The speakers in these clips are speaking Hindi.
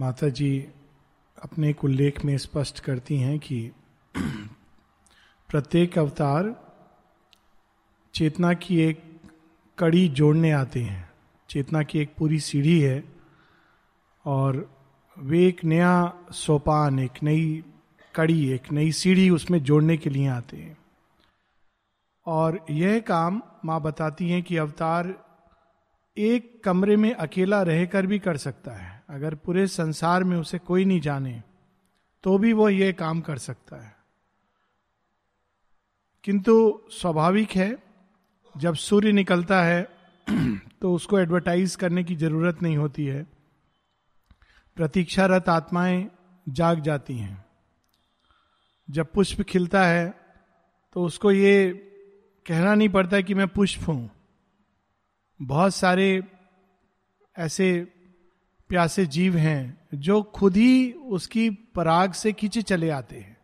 माता जी अपने एक उल्लेख में स्पष्ट करती हैं कि प्रत्येक अवतार चेतना की एक कड़ी जोड़ने आते हैं। चेतना की एक पूरी सीढ़ी है और वे एक नया सोपान, एक नई कड़ी, एक नई सीढ़ी उसमें जोड़ने के लिए आते हैं। और यह काम माँ बताती हैं कि अवतार एक कमरे में अकेला रहकर भी कर सकता है। अगर पूरे संसार में उसे कोई नहीं जाने तो भी वो ये काम कर सकता है। किंतु स्वाभाविक है, जब सूर्य निकलता है तो उसको एडवर्टाइज करने की ज़रूरत नहीं होती है। प्रतीक्षारत आत्माएँ जाग जाती हैं। जब पुष्प खिलता है तो उसको ये कहना नहीं पड़ता कि मैं पुष्प हूँ। बहुत सारे ऐसे प्यासे जीव हैं, जो खुद ही उसकी पराग से खींचे चले आते हैं,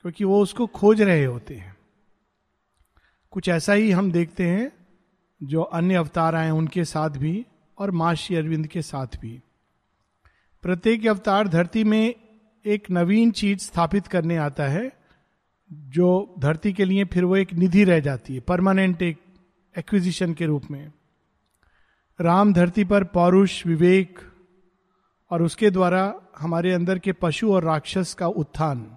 क्योंकि वो उसको खोज रहे होते हैं। कुछ ऐसा ही हम देखते हैं, जो अन्य अवतार आए उनके साथ भी और माँ श्री अरविंद के साथ भी। प्रत्येक अवतार धरती में एक नवीन चीज़ स्थापित करने आता है, जो धरती के लिए फिर वो एक निधि रह जाती है, परमानेंट एक एक्विजिशन के रूप में। राम धरती पर पौरुष, विवेक और उसके द्वारा हमारे अंदर के पशु और राक्षस का उत्थान,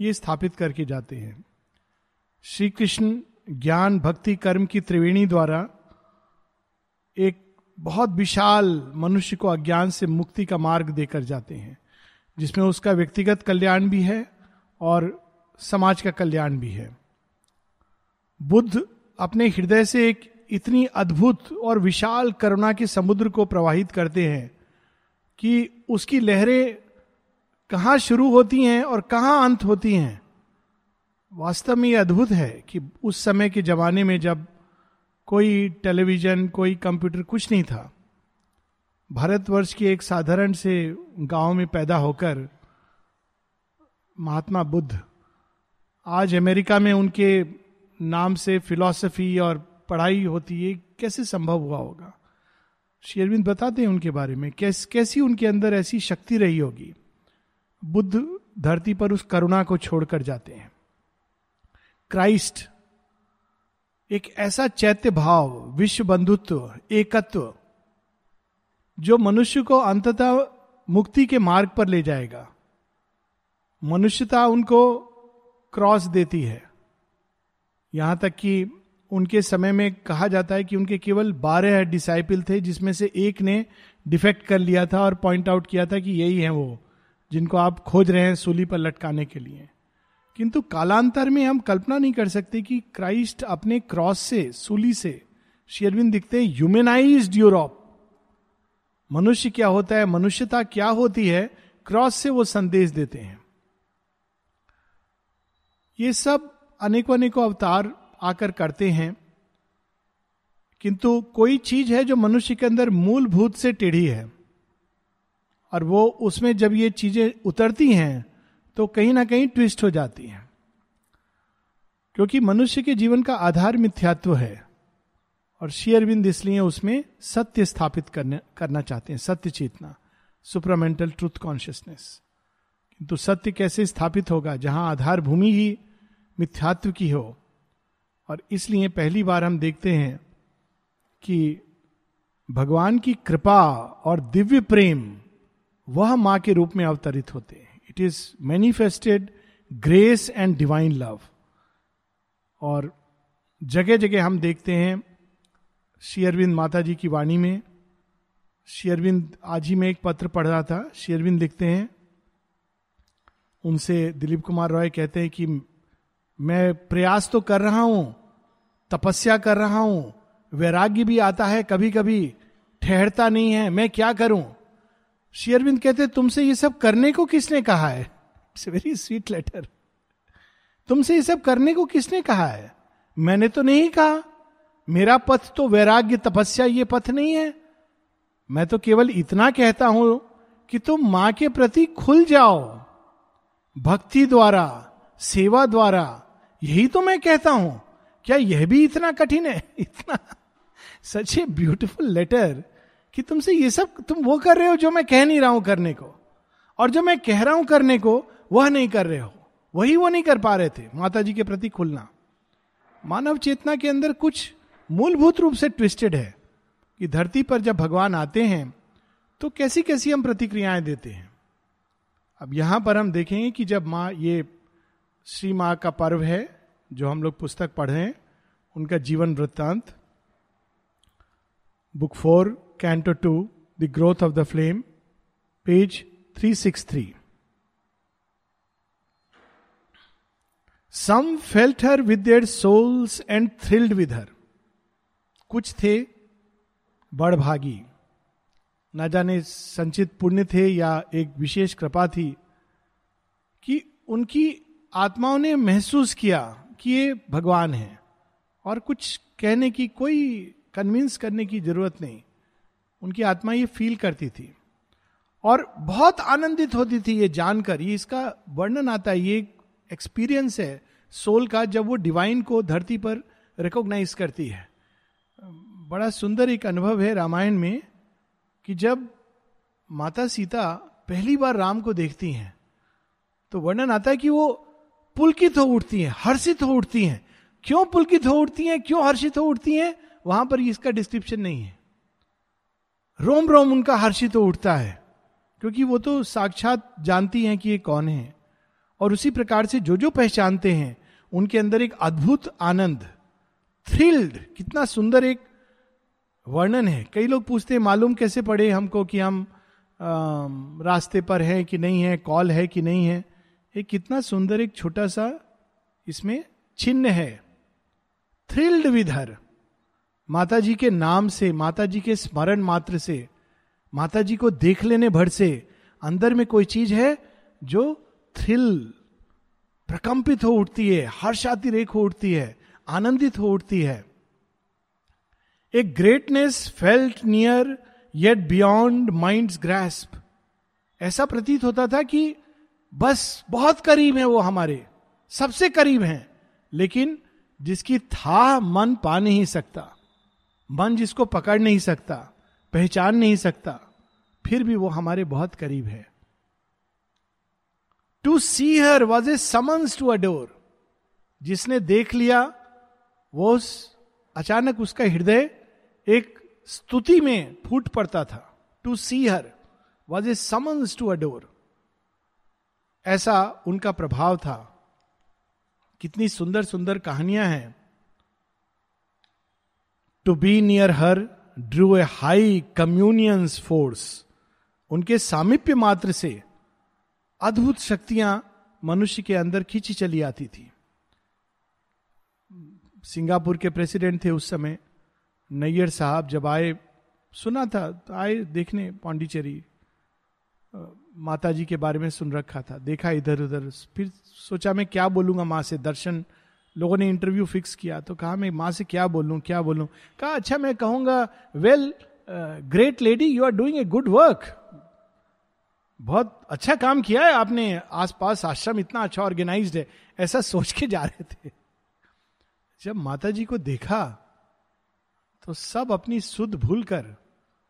ये स्थापित करके जाते हैं। श्री कृष्ण ज्ञान, भक्ति, कर्म की त्रिवेणी द्वारा एक बहुत विशाल मनुष्य को अज्ञान से मुक्ति का मार्ग देकर जाते हैं, जिसमें उसका व्यक्तिगत कल्याण भी है और समाज का कल्याण भी है। बुद्ध अपने हृदय से एक इतनी अद्भुत और विशाल करुणा के समुद्र को प्रवाहित करते हैं कि उसकी लहरें कहाँ शुरू होती हैं और कहाँ अंत होती हैं। वास्तव में ये अद्भुत है कि उस समय के जमाने में जब कोई टेलीविज़न, कोई कंप्यूटर कुछ नहीं था, भारतवर्ष के एक साधारण से गाँव में पैदा होकर महात्मा बुद्ध आज अमेरिका में उनके नाम से फिलॉसफी और पढ़ाई होती है कैसे संभव हुआ होगा? शेरविंद बताते हैं उनके बारे में कैस, कैसी उनके अंदर ऐसी शक्ति रही होगी? बुद्ध धरती पर उस करुणा को छोड़कर जाते हैं। क्राइस्ट एक ऐसा चैत्य भाव विश्व बंधुत्व एकत्व जो मनुष्य को अंततः मुक्ति के मार्ग पर ले जाएगा। मनुष्यता उनको क्रॉस देती है। यहाँ तक कि उनके समय में कहा जाता है कि उनके केवल बारह डिसाइपल थे, जिसमें से एक ने डिफेक्ट कर लिया था और पॉइंट आउट किया था कि यही है वो, जिनको आप खोज रहे हैं सूली पर लटकाने के लिए। किंतु कालांतर में हम कल्पना नहीं कर सकते कि क्राइस्ट अपने क्रॉस से, सूली से शेरविन दिखते हैं ह्यूमेनाइज यूरोप मनुष्य क्या होता है, मनुष्यता क्या होती है क्रॉस से वो संदेश देते हैं। ये सब अनेकों अनेकों अवतार आकर करते हैं। किंतु कोई चीज़ है जो मनुष्य के अंदर मूलभूत से टेढ़ी है, और वो उसमें जब ये चीज़ें उतरती हैं तो कहीं ना कहीं ट्विस्ट हो जाती हैं। क्योंकि मनुष्य के जीवन का आधार मिथ्यात्व है, और शेयरबिंद इसलिए उसमें सत्य स्थापित करने, करना चाहते हैं, सत्य चेतना सुपरामेंटल ट्रूथ कॉन्शियसनेस किंतु सत्य कैसे स्थापित होगा, जहाँ आधार भूमि ही मिथ्यात्व की हो और इसलिए पहली बार हम देखते हैं कि भगवान की कृपा और दिव्य प्रेम वह माँ के रूप में अवतरित होते हैं। It is manifested grace and divine love और जगह जगह हम देखते हैं शेयरविंद माता जी की वाणी में। शेयरविंद आज ही में एक पत्र पढ़ रहा था। शेयरविंद लिखते हैं। उनसे दिलीप कुमार रॉय कहते हैं कि मैं प्रयास तो कर रहा हूँ, तपस्या कर रहा हूँ, वैराग्य भी आता है कभी कभी ठहरता नहीं है, मैं क्या करूँ? शेयरविंद कहते, तुमसे ये सब करने को किसने कहा है? इट्स वेरी स्वीट लेटर तुमसे ये सब करने को किसने कहा है? मैंने तो नहीं कहा। मेरा पथ तो वैराग्य, तपस्या, ये पथ नहीं है। मैं तो केवल इतना कहता हूँ कि तुम माँ के प्रति खुल जाओ। भक्ति द्वारा, सेवा द्वारा यही तो मैं कहता हूँ। क्या यह भी इतना कठिन है? इतना। सच ए ब्यूटिफुल लेटर कि तुमसे ये सब तुम वो कर रहे हो जो मैं कह नहीं रहा हूँ करने को। और जो मैं कह रहा हूँ करने को, वह नहीं कर रहे हो। वही वो नहीं कर पा रहे थे माता जी के प्रति खुलना। मानव चेतना के अंदर कुछ मूलभूत रूप से ट्विस्टेड है कि धरती पर जब भगवान आते हैं तो कैसी कैसी हम प्रतिक्रियाएँ देते हैं। अब यहाँ पर हम देखेंगे कि जब माँ ये श्री माँ का पर्व है, जो हम लोग पुस्तक पढ़े उनका जीवन वृत्तांत। Book four, canto two, the growth of the flame, page three six three. Some felt her with their souls and thrilled with her कुछ थे, बड़भागी। न जाने संचित पुण्य थे या एक विशेष कृपा थी कि उनकी आत्माओं ने महसूस किया कि ये भगवान है और कुछ कहने की कोई कन्विंस करने की ज़रूरत नहीं। उनकी आत्मा ये फील करती थी। और बहुत आनंदित होती थी ये जानकर। ये इसका वर्णन आता है, ये एक्सपीरियंस है सोल का, जब वो डिवाइन को धरती पर रिकॉग्नाइज करती है। बड़ा सुंदर एक अनुभव है रामायण में कि जब माता सीता पहली बार राम को देखती हैं तो वर्णन आता है कि वो पुलकित हो उठती हैं हर्षित हो उठती हैं। क्यों पुलकित हो उठती हैं? क्यों हर्षित हो उठती हैं? वहाँ पर इसका डिस्क्रिप्शन नहीं है। रोम रोम उनका हर्षित हो उठता है क्योंकि वो तो साक्षात जानती हैं कि ये कौन है। और उसी प्रकार से जो जो पहचानते हैं उनके अंदर एक अद्भुत आनंद थ्रिल्ड कितना सुंदर एक वर्णन है। कई लोग पूछते हैं मालूम कैसे पड़े हमको कि हम आ, रास्ते पर हैं कि नहीं है कॉल है कि नहीं है? एक कितना सुंदर एक छोटा सा इसमें चिन्ह है। थ्रिल्ड विद हर माता जी के नाम से माता जी के स्मरण मात्र से माता जी को देख लेने भर से अंदर में कोई चीज़ है जो थ्रिल प्रकंपित हो उठती है, हर्षातिरेक हो उठती है, आनंदित हो उठती है। A greatness felt near yet beyond mind grasp ऐसा प्रतीत होता था कि बस बहुत करीब है वो हमारे, सबसे करीब हैं, लेकिन जिसकी था मन पा नहीं सकता, मन जिसको पकड़ नहीं सकता, पहचान नहीं सकता, फिर भी वो हमारे बहुत करीब है। To see her was a summons to adore जिसने देख लिया, वो उस, अचानक उसका हृदय एक स्तुति में फूट पड़ता था। To see her was a summons to adore ऐसा उनका प्रभाव था। कितनी सुंदर सुंदर कहानियाँ हैं। To be near her drew a high communion's force उनके सामिप्य मात्र से अद्भुत शक्तियाँ मनुष्य के अंदर खींची चली आती थी। सिंगापुर के प्रेसिडेंट थे उस समय। नैयर साहब जब आए, सुना था तो आए देखने, पांडिचेरी। माता जी के बारे में सुन रखा था, देखा इधर उधर। फिर सोचा, मैं क्या बोलूँगा माँ से? दर्शन, लोगों ने इंटरव्यू फिक्स किया तो कहा, मैं माँ से क्या बोलूँ क्या बोलूँ? कहा अच्छा मैं कहूँगा well great lady you are doing a good work बहुत अच्छा काम किया है आपने, आसपास आश्रम इतना अच्छा ऑर्गेनाइज्ड है, ऐसा सोच के जा रहे थे। जब माता जी को देखा तो सब अपनी सुध भूल कर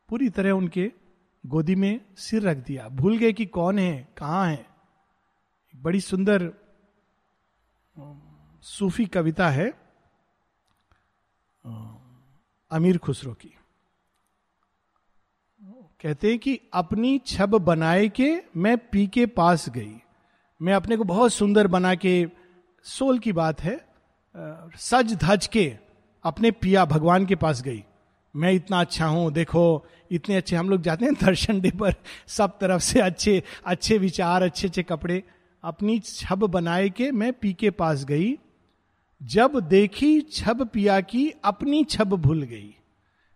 पूरी तरह उनके गोदी में सिर रख दिया। भूल गए कि कौन है, कहाँ है। बड़ी सुंदर, सूफी कविता है, अमीर खुसरो की। कहते हैं कि अपनी छब बनाए के मैं पी के पास गई। मैं अपने को बहुत सुंदर बना के, सोल की बात है सज धज के अपने पिया भगवान के पास गई। मैं इतना अच्छा हूँ, देखो, इतने अच्छे, हम लोग जाते हैं दर्शन डे पर, सब तरफ़ से अच्छे अच्छे विचार, अच्छे अच्छे कपड़े। अपनी छब बनाए के मैं पी के पास गई। जब देखी छब पिया की, अपनी छब भूल गई।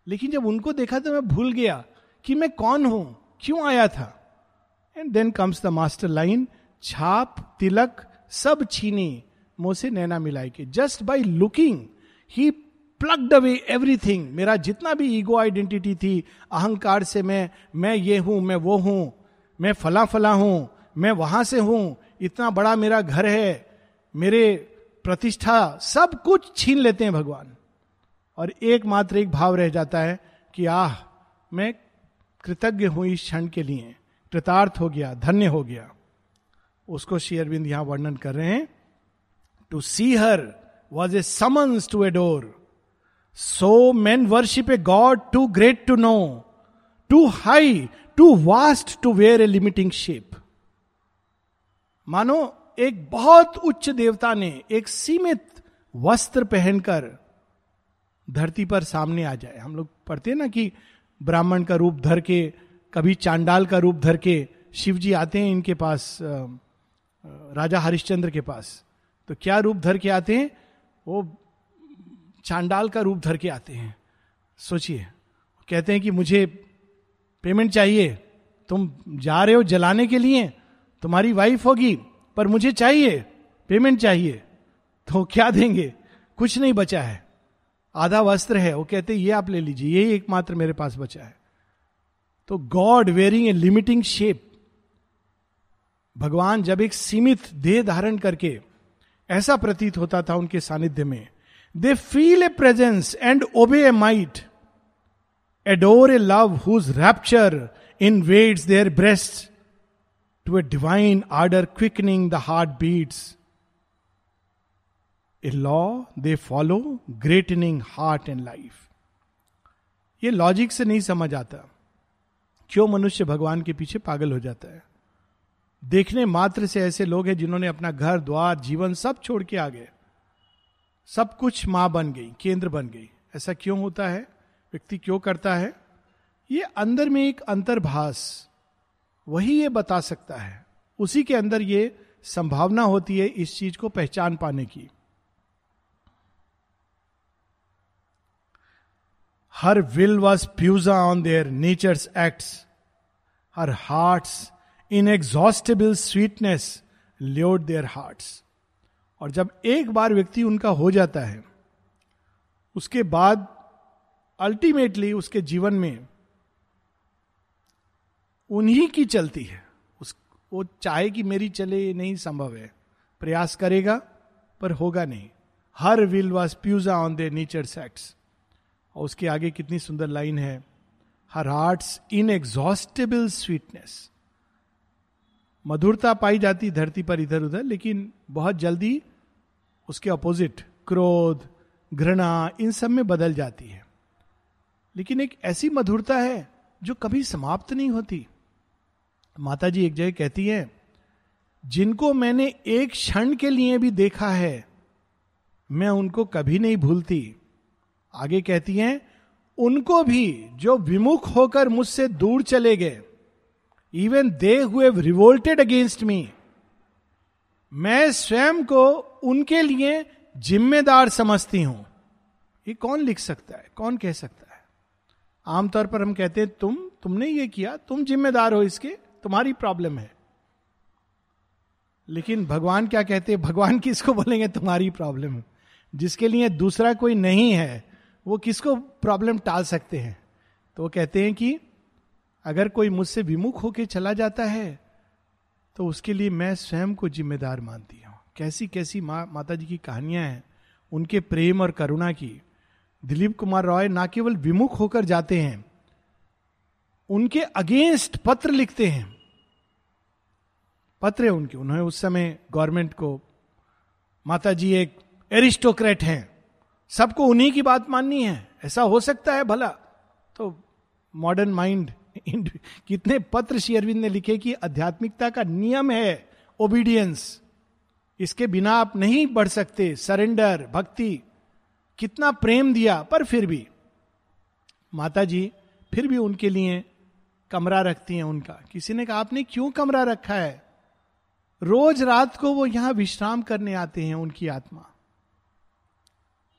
लेकिन जब उनको देखा तो मैं भूल गया कि मैं कौन हूँ, क्यों आया था। And then comes the master line छाप, तिलक, सब छीनी, मुँह से नैना मिलाई के। Just by looking he plugged away everything मेरा जितना भी ईगो आइडेंटिटी थी, अहंकार से मैं मैं ये हूँ, मैं वो हूँ, मैं फला फला हूँ, मैं वहाँ से हूँ, इतना बड़ा मेरा घर है, मेरे प्रतिष्ठा, सब कुछ छीन लेते हैं भगवान। और एकमात्र एक भाव रह जाता है कि आह, मैं कृतज्ञ हूँ इस क्षण के लिए। कृतार्थ हो गया, धन्य हो गया। उसको शेयरविंद यहाँ वर्णन कर रहे हैं। To see her was a summons to adore so man worship a god too great to know too high too vast to wear a limiting shape मानो, एक बहुत उच्च देवता ने एक सीमित वस्त्र पहनकर धरती पर सामने आ जाए। हम लोग पढ़ते हैं ना कि ब्राह्मण का रूप धर के, कभी चांडाल का रूप धर के शिव जी आते हैं इनके पास राजा हरिश्चंद्र के पास। तो क्या रूप धर के आते हैं? वो चांडाल का रूप धर के आते हैं। सोचिए, कहते हैं कि मुझे पेमेंट चाहिए। तुम जा रहे हो जलाने के लिए, तुम्हारी वाइफ होगी, पर मुझे चाहिए पेमेंट चाहिए। तो क्या देंगे? कुछ नहीं बचा है। आधा वस्त्र है। वो कहते, ये आप ले लीजिए, यही एकमात्र मेरे पास बचा है। तो god wearing a limiting shape भगवान जब एक सीमित देह धारण करके ऐसा प्रतीत होता था उनके सानिध्य में they feel a presence and obey a might adore a love whose rapture invades their breast to a divine ardour quickening the heart beats a law they follow greatening heart and life ये लॉजिक से नहीं समझ आता। क्यों मनुष्य भगवान के पीछे पागल हो जाता है? देखने मात्र से ऐसे लोग हैं जिन्होंने अपना घर, द्वार, जीवन सब छोड़ के आ गए। सब कुछ माँ बन गई, केंद्र बन गई। ऐसा क्यों होता है? व्यक्ति क्यों करता है? ये अंदर में एक अंतर्भाष वही ये बता सकता है। उसी के अंदर ये संभावना होती है इस चीज़ को पहचान पाने की। Her will was puissant on their natures acts. Her heart's inexhaustible sweetness lured their hearts. और जब एक बार व्यक्ति उनका हो जाता है, उसके बाद अल्टीमेटली उसके जीवन में उन्हीं की चलती है। उस, वो चाहे कि मेरी चले, ये नहीं संभव है। प्रयास करेगा, पर होगा नहीं। Her will was प्यूजा on the nature sects और उसके आगे कितनी सुंदर लाइन है her hearts inexhaustible sweetness मधुरता पाई जाती, धरती पर इधर उधर लेकिन बहुत जल्दी उसके अपोजिट क्रोध, घृणा, इन सब में बदल जाती है। लेकिन एक ऐसी मधुरता है जो कभी समाप्त नहीं होती। माता जी एक जगह कहती है, जिनको मैंने एक क्षण के लिए भी देखा है, मैं उनको कभी नहीं भूलती। आगे कहती हैं, उनको भी जो विमुख होकर मुझसे दूर चले गए इवन दे हुए रिवोल्टेड अगेंस्ट मी मैं स्वयं को उनके लिए जिम्मेदार समझती हूँ। ये कौन लिख सकता है? कौन कह सकता है? आमतौर पर हम कहते हैं, तुम, तुमने ये किया, तुम जिम्मेदार हो इसके, तुम्हारी प्रॉब्लम है। लेकिन भगवान क्या कहते हैं? भगवान किसको बोलेंगे? तुम्हारी प्रॉब्लम जिसके लिए दूसरा कोई नहीं है, वो किसको प्रॉब्लम टाल सकते हैं? तो वो कहते हैं कि अगर कोई मुझसे विमुख होकर चला जाता है तो उसके लिए मैं स्वयं को जिम्मेदार मानती हूँ। कैसी कैसी माँ माता जी की कहानियाँ हैं, उनके प्रेम और करुणा की। दिलीप कुमार रॉय ना केवल विमुख होकर जाते हैं, उनके अगेंस्ट पत्र लिखते हैं। पत्र है उनके। उन्होंने उस समय गवर्नमेंट को माता जी एक एरिस्टोक्रेट हैं। सबको उन्हीं की बात माननी है। ऐसा हो सकता है भला। तो मॉडर्न माइंड कितने पत्र श्री अरविंद ने लिखे कि आध्यात्मिकता का नियम है ओबीडियंस इसके बिना आप नहीं बढ़ सकते। सरेंडर भक्ति। कितना प्रेम दिया, पर फिर भी। माता जी फिर भी उनके लिए कमरा रखती हैं उनका। किसी ने कहा, आपने क्यों कमरा रखा है? रोज रात को वो यहाँ विश्राम करने आते हैं उनकी आत्मा।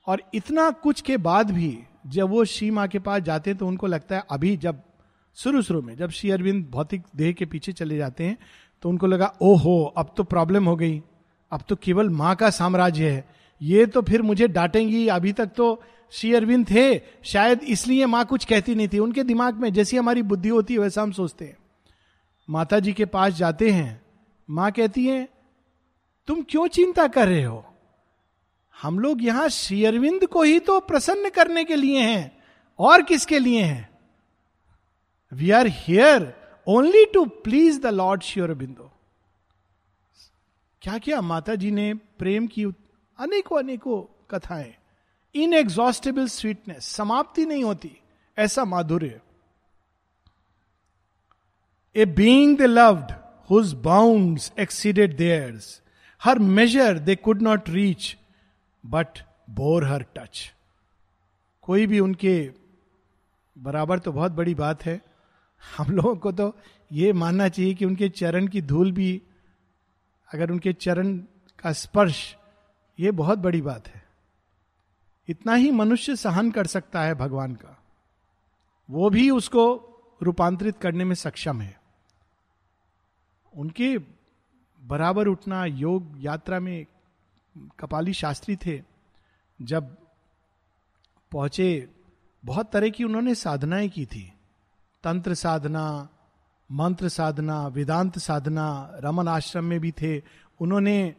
और इतना कुछ के बाद भी जब वो श्री माँ के पास जाते हैं तो उनको लगता है, अभी जब शुरू शुरू में, जब श्री अरविंद भौतिक देह के पीछे चले जाते हैं तो उनको लगा, ओहो, अब तो प्रॉब्लम हो गई। अब तो केवल माँ का साम्राज्य है। ये तो फिर मुझे डांटेंगी, अभी तक तो श्री अरविंद थे। शायद इसलिए माँ कुछ कहती नहीं थी। उनके दिमाग में जैसी हमारी बुद्धि होती है, वैसा हम सोचते हैं। माता जी के पास जाते हैं। माँ कहती है, तुम क्यों चिंता कर रहे हो? हम लोग यहाँ श्री अरविंद को ही तो प्रसन्न करने के लिए हैं। और किसके लिए हैं? We are here only to please the lord Sri Aurobindo क्या क्या? माता जी ने प्रेम की अनेकों अनेकों कथाएँ। इन एग्जॉस्टेबल स्वीटनेस समाप्ति नहीं होती, ऐसा माधुर्य। A being the loved whose bound exceeded theirs her measure they could not reach but bore her touch कोई भी उनके बराबर तो बहुत बड़ी बात है। हम लोगों को तो ये मानना चाहिए कि उनके चरण की धूल भी, अगर उनके चरण का स्पर्श, ये बहुत बड़ी बात है। इतना ही मनुष्य सहन कर सकता है भगवान का। वो भी उसको रूपांतरित करने में सक्षम है। उनके बराबर उठना, योग यात्रा में कपाली शास्त्री थे। जब पहुँचे, बहुत तरह की उन्होंने साधनाएँ की थी। तंत्र साधना, मंत्र साधना, वेदांत साधना, रमन आश्रम में भी थे। उन्होंने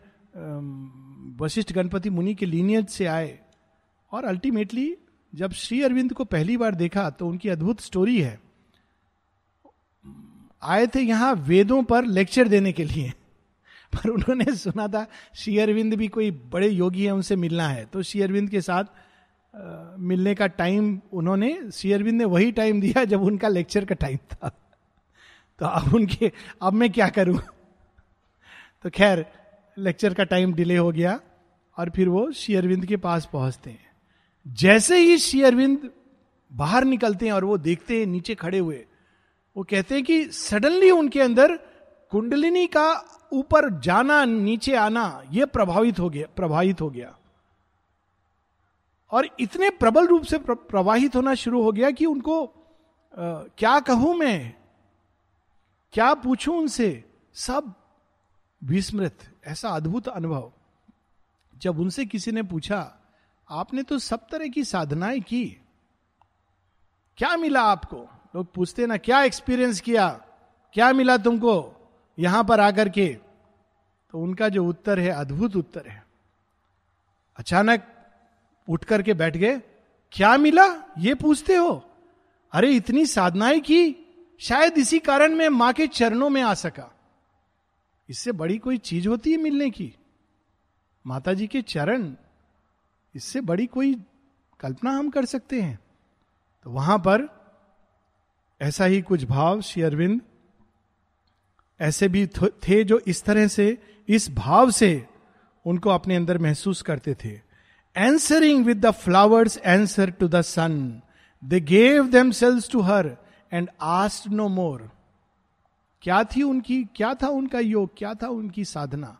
वशिष्ठ गणपति मुनि के लीनियज से आए। और अल्टीमेटली, जब श्री अरविंद को पहली बार देखा तो उनकी अद्भुत स्टोरी है। आए थे यहाँ वेदों पर लेक्चर देने के लिए। पर उन्होंने सुना था, श्री अरविंद भी कोई बड़े योगी है, उनसे मिलना है। तो श्री अरविंद के साथ मिलने का टाइम उन्होंने श्री अरविंद ने वही टाइम दिया जब उनका लेक्चर का टाइम था। तो अब उनके, अब मैं क्या करूँ? तो खैर लेक्चर का टाइम डिले हो गया और फिर वो श्री अरविंद के पास पहुँचते हैं। जैसे ही श्री अरविंद बाहर निकलते हैं और वो देखते हैं, नीचे खड़े हुए, वो कहते हैं कि सडनली उनके अंदर कुंडलिनी का ऊपर जाना, नीचे आना यह प्रभावित हो गया, प्रभावित हो गया। और इतने प्रबल रूप से प्रवाहित होना शुरू हो गया कि उनको आ, क्या कहूँ मैं? क्या पूछूँ उनसे? सब विस्मृत। ऐसा अद्भुत अनुभव। जब उनसे किसी ने पूछा आपने तो सब तरह की साधनाएँ की। क्या मिला आपको? लोग पूछते ना क्या एक्सपीरियंस किया? क्या मिला तुमको यहाँ पर आकर के? तो उनका जो उत्तर है अद्भुत उत्तर है। अचानक उठ करके बैठ गए। क्या मिला? ये पूछते हो। अरे, इतनी साधनाएँ की, शायद इसी कारण मैं माँ के चरणों में आ सका। इससे बड़ी कोई चीज़ होती है मिलने की। माता जी के चरण, इससे बड़ी कोई कल्पना हम कर सकते हैं। तो वहाँ पर ऐसा ही कुछ भाव, श्री अरविंद, ऐसे भी थे जो इस तरह से, इस भाव से उनको अपने अंदर महसूस करते थे। Answering with the flowers answer to the sun they gave themselves to her and asked no more क्या थी उनकी, क्या था उनका योग, क्या था उनकी साधना?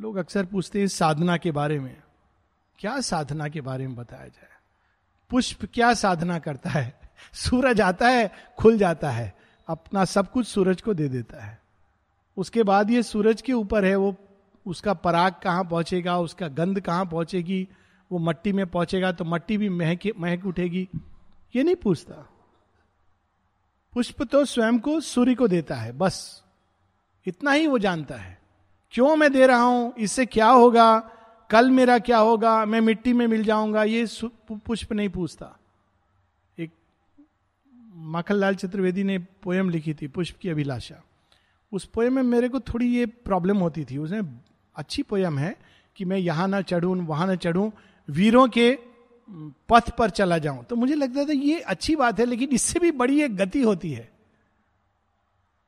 लोग अक्सर पूछते हैं साधना के बारे में। क्या साधना के बारे में बताया जाए? पुष्प क्या साधना करता है? सूरज आता है, खुल जाता है। अपना सब कुछ सूरज को दे देता है। उसके बाद ये सूरज के ऊपर है, वो उसका पराग कहाँ पहुंचेगा, उसका गंध कहाँ पहुंचेगी? वो मट्टी में पहुंचेगा तो मट्टी भी महक महक उठेगी। ये नहीं पूछता। पुष्प तो स्वयं को सूर्य को देता है, बस। इतना ही वो जानता है। क्यों मैं दे रहा हूँ? इससे क्या होगा? कल मेरा क्या होगा? मैं मिट्टी में मिल जाऊँगा? ये पुष्प नहीं पूछता। एक माखनलाल चतुर्वेदी ने पोयम लिखी थी, पुष्प की अभिलाषा। उस पोयम में मेरे को थोड़ी ये प्रॉब्लम होती थी। उसने अच्छी पोयम है कि मैं यहाँ ना चढ़ू, वहाँ ना चढ़ू वीरों के पथ पर चला जाऊँ। तो मुझे लगता था ये अच्छी बात है, लेकिन इससे भी बड़ी एक गति होती है।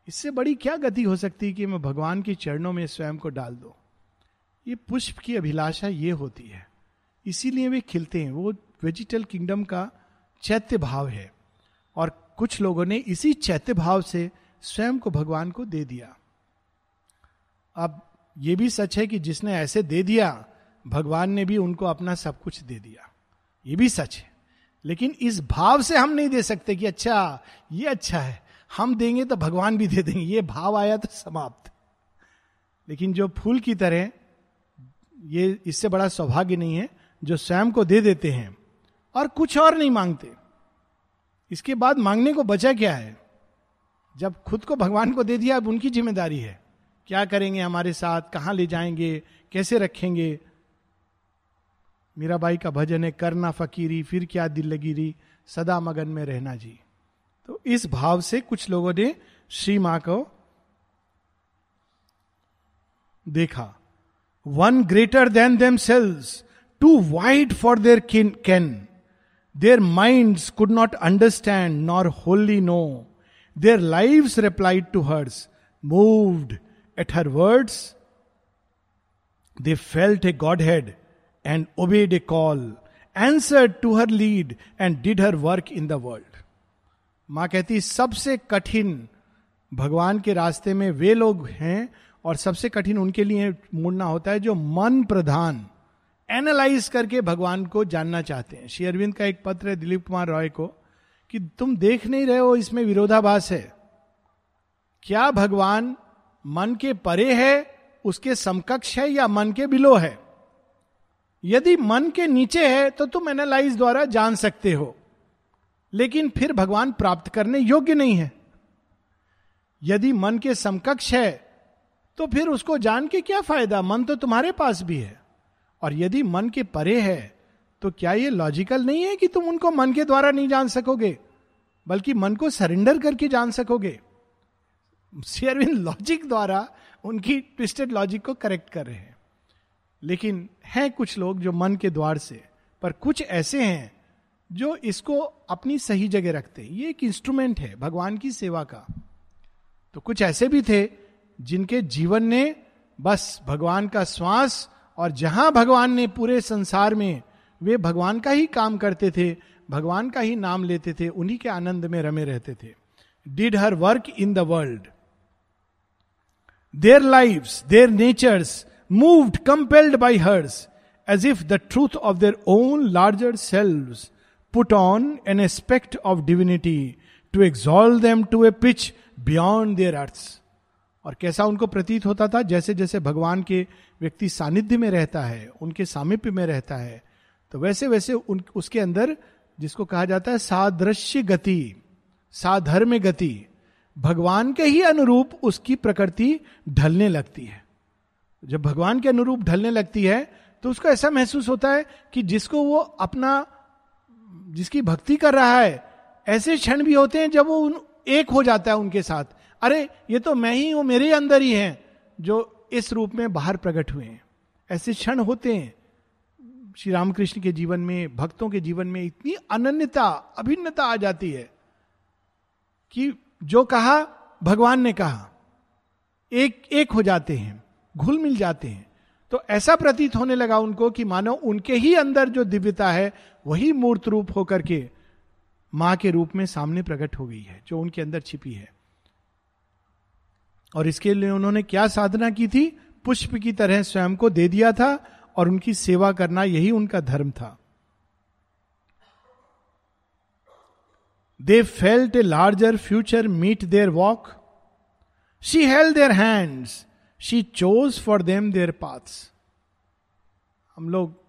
इससे बड़ी क्या गति हो सकती है कि मैं भगवान के चरणों में स्वयं को डाल दो? ये पुष्प की अभिलाषा ये होती है। इसीलिए वे खिलते हैं। वो वेजिटल किंगडम का चैत्य भाव है। और कुछ लोगों ने इसी चैत्य भाव से स्वयं को भगवान को दे दिया। अब ये भी सच है कि जिसने ऐसे दे दिया भगवान ने भी उनको अपना सब कुछ दे दिया। ये भी सच है। लेकिन इस भाव से हम नहीं दे सकते कि अच्छा ये अच्छा है। हम देंगे तो भगवान भी दे देंगे। ये भाव आया तो समाप्त। लेकिन जो फूल की तरह, ये इससे बड़ा सौभाग्य नहीं है, जो स्वयं को दे देते हैं और कुछ और नहीं मांगते। इसके बाद मांगने को बचा क्या है? जब खुद को भगवान को दे दिया, अब उनकी ज़िम्मेदारी है। क्या करेंगे हमारे साथ? कहाँ ले जाएँगे? कैसे रखेंगे? मीराबाई का भजन है, करना फकीरी, फिर क्या दिल लगी रही सदा मगन में रहना जी। तो इस भाव से कुछ लोगों ने श्री माँ को देखा। One greater than themselves too wide for their ken their mind could not understand nor wholly know their live replied to hers moved at her words they felt a godhead and obeyed a call answer to her lead and did her work in the world माँ कहती, सबसे कठिन भगवान के रास्ते में वे लोग हैं और सबसे कठिन उनके लिए मुड़ना होता है जो मन प्रधान एनालाइज करके भगवान को जानना चाहते हैं. श्री अरविंद का एक पत्र है दिलीप कुमार रॉय को, कि तुम देख नहीं रहे हो, इसमें विरोधाभास है। क्या भगवान मन के परे है, उसके समकक्ष है या मन के बिलो है? यदि मन के नीचे है तो तुम एनालाइज द्वारा जान सकते हो। लेकिन फिर भगवान प्राप्त करने योग्य नहीं है। यदि मन के समकक्ष है तो फिर उसको जान के क्या फ़ायदा? मन तो तुम्हारे पास भी है। और यदि मन के परे है तो क्या यह लॉजिकल नहीं है कि तुम उनको मन के द्वारा नहीं जान सकोगे, बल्कि मन को सरेंडर करके जान सकोगे? लॉजिक द्वारा उनकी ट्विस्टेड लॉजिक को करेक्ट कर रहे हैं। लेकिन हैं कुछ लोग जो मन के द्वार से, पर कुछ ऐसे हैं जो इसको अपनी सही जगह रखते हैं। ये एक इंस्ट्रूमेंट है, भगवान की सेवा का। तो कुछ ऐसे भी थे जिनके जीवन ने बस भगवान का श्वास और जहाँ भगवान ने पूरे संसार में वे भगवान का ही काम करते थे, भगवान का ही नाम लेते थे, उन्हीं के आनंद में रमे रहते थे। Did her work in the world their life their natures moved compelled by hers as if the truth of their own larger selves put on an aspect of divinity to exalt them to a pitch beyond their earth's और कैसा उनको प्रतीत होता था? जैसे जैसे भगवान के व्यक्ति सानिध्य में रहता है, उनके सामिप्य में रहता है तो वैसे वैसे उन, उसके अंदर जिसको कहा जाता है सादृश्य गति साधर्म गति, भगवान के ही अनुरूप उसकी प्रकृति ढलने लगती है। जब भगवान के अनुरूप ढलने लगती है तो उसको ऐसा महसूस होता है कि जिसको वो अपना, जिसकी भक्ति कर रहा है, ऐसे क्षण भी होते हैं जब वो उन, एक हो जाता है उनके साथ। अरे, ये तो मैं ही हूँ, मेरे अंदर ही है, जो इस रूप में बाहर प्रकट हुए हैं। ऐसे क्षण होते हैं। श्री रामकृष्ण के जीवन में, भक्तों के जीवन में इतनी अनन्यता, अभिन्नता आ जाती है कि जो कहा, भगवान ने कहा। एक एक हो जाते हैं। घुल मिल जाते हैं। तो ऐसा प्रतीत होने लगा उनको कि मानो उनके ही अंदर जो दिव्यता है, वही मूर्त रूप होकर के माँ के रूप में सामने प्रकट हो गई है, जो उनके अंदर छिपी है। और इसके लिए उन्होंने क्या साधना की थी? पुष्प की तरह स्वयं को दे दिया था और उनकी सेवा करना यही उनका धर्म था। They felt a larger future meet their walk she held their hands she chose for them their paths हम लोग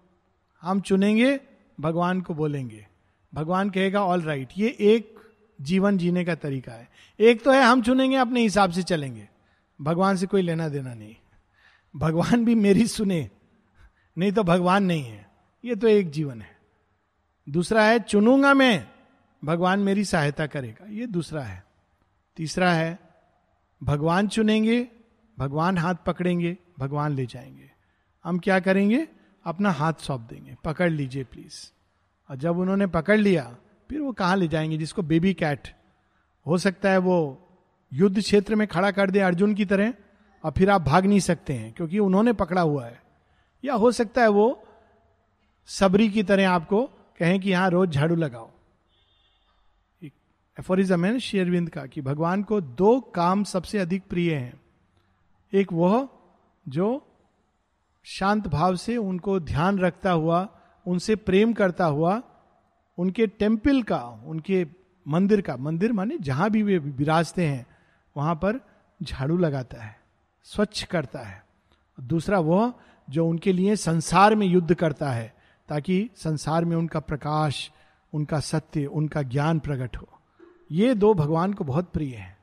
हम चुनेंगे भगवान को बोलेंगे। भगवान कहेगा ऑल राइट right, ये एक जीवन जीने का तरीका है। एक तो है हम चुनेंगे अपने हिसाब से चलेंगे। भगवान से कोई लेना देना नहीं। भगवान भी मेरी सुने नहीं तो भगवान नहीं है। ये तो एक जीवन है। दूसरा है चुनूँगा मैं भगवान मेरी सहायता करेगा। ये दूसरा है। तीसरा है भगवान चुनेंगे भगवान हाथ पकड़ेंगे, भगवान ले जाएँगे। हम क्या करेंगे? अपना हाथ सौंप देंगे। पकड़ लीजिए प्लीज़ और जब उन्होंने पकड़ लिया, फिर वो कहाँ ले जाएँगे जिसको बेबी कैट हो सकता है वो युद्ध क्षेत्र में खड़ा कर दे अर्जुन की तरह, और फिर आप भाग नहीं सकते हैं, क्योंकि उन्होंने पकड़ा हुआ है। या हो सकता है वो सबरी की तरह आपको कहें कि यहाँ रोज झाड़ू लगाओ। एफोरिज्म है शेरविंद का, कि भगवान को दो काम सबसे अधिक प्रिय हैं। एक वह जो शांत भाव से उनको ध्यान रखता हुआ, उनसे प्रेम करता हुआ, उनके टेंपल का, उनके मंदिर का, मंदिर माने जहाँ भी वे विराजते हैं, वहाँ पर झाड़ू लगाता है, स्वच्छ करता है। दूसरा वह जो उनके लिए संसार में युद्ध करता है, ताकि संसार में उनका प्रकाश, उनका सत्य, उनका ज्ञान प्रकट हो। ये दो भगवान को बहुत प्रिय हैं,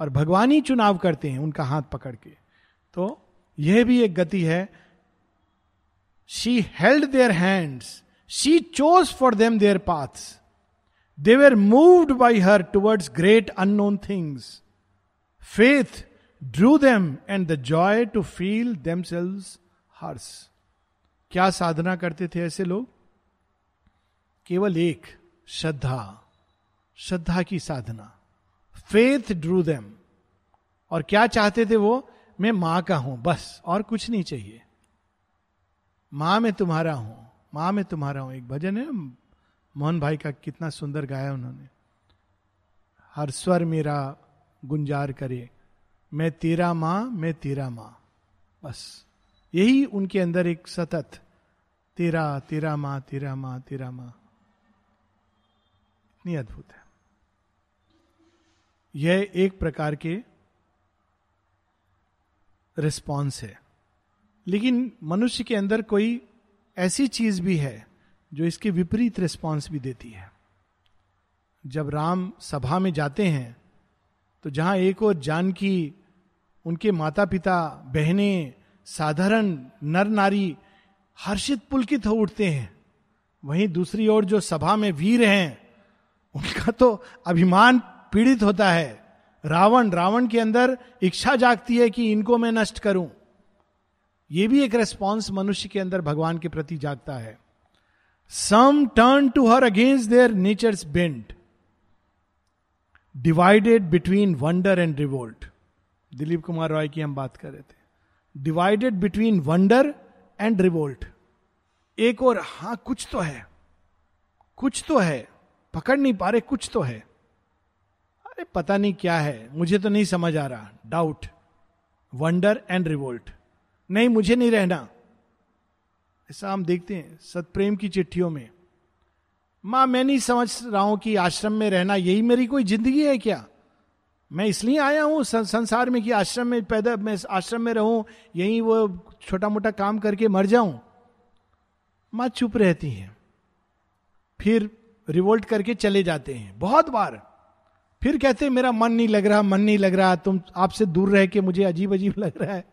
और भगवान ही चुनाव करते हैं उनका हाथ पकड़ के। तो यह भी एक गति है। She held their hands she chose for them their paths they were moved by her towards great unknown things faith drew them and the joy to feel themselves hers क्या साधना करते थे ऐसे लोग? केवल एक, श्रद्धा। श्रद्धा की साधना। फेथ ड्रू देम और क्या चाहते थे वो? मैं माँ का हूँ, बस, और कुछ नहीं चाहिए। माँ मैं तुम्हारा हूँ, माँ मैं तुम्हारा हूँ। एक भजन है, मोहन भाई का कितना सुंदर गाया उन्होंने। हर स्वर मेरा गुंजार करे, मैं तेरा माँ, मैं तेरा माँ। बस, यही उनके अंदर एक सतत, तेरा तेरा माँ तेरा माँ तेरा माँ। इतनी अद्भुत है। यह एक प्रकार के रिस्पॉन्स है। लेकिन मनुष्य के अंदर कोई ऐसी चीज़ भी है जो इसके विपरीत रिस्पॉन्स भी देती है। जब राम सभा में जाते हैं तो जहाँ एक और जानकी उनके माता पिता बहने, साधारण नर नारी हर्षित पुलकित हो उठते हैं। वहीं दूसरी ओर जो सभा में वीर हैं, उनका तो अभिमान पीड़ित होता है। रावण रावण के अंदर इच्छा जागती है कि इनको मैं नष्ट करूँ। यह भी एक रेस्पॉन्स मनुष्य के अंदर भगवान के प्रति जागता है। Some turn to her against their nature's bent divided between wonder and revolt Dilip Kumar Roy की हम बात कर रहे थे। Divided between wonder and revolt एक और, हाँ, कुछ तो है। कुछ तो है। पकड़ नहीं पा रहे, कुछ तो है। अरे पता नहीं क्या है, मुझे तो नहीं समझ आ रहा डाउट वंडर एंड रिवोल्ट नहीं, मुझे नहीं रहना। ऐसा हम देखते हैं, सतप्रेम की चिट्ठियों में। माँ, मैं नहीं समझ रहा हूँ कि आश्रम में रहना यही मेरी कोई ज़िंदगी है क्या? मैं इसलिए आया हूँ संसार में कि आश्रम में पैदा, मैं आश्रम में रहूँ, यही वो छोटा मोटा काम करके मर जाऊँ। माँ चुप रहती हैं, फिर रिवोल्ट करके चले जाते हैं, बहुत बार। फिर कहते मेरा मन नहीं लग रहा, मन नहीं लग रहा, तुम आपसे दूर रह के मुझे अजीब अजीब लग रहा है।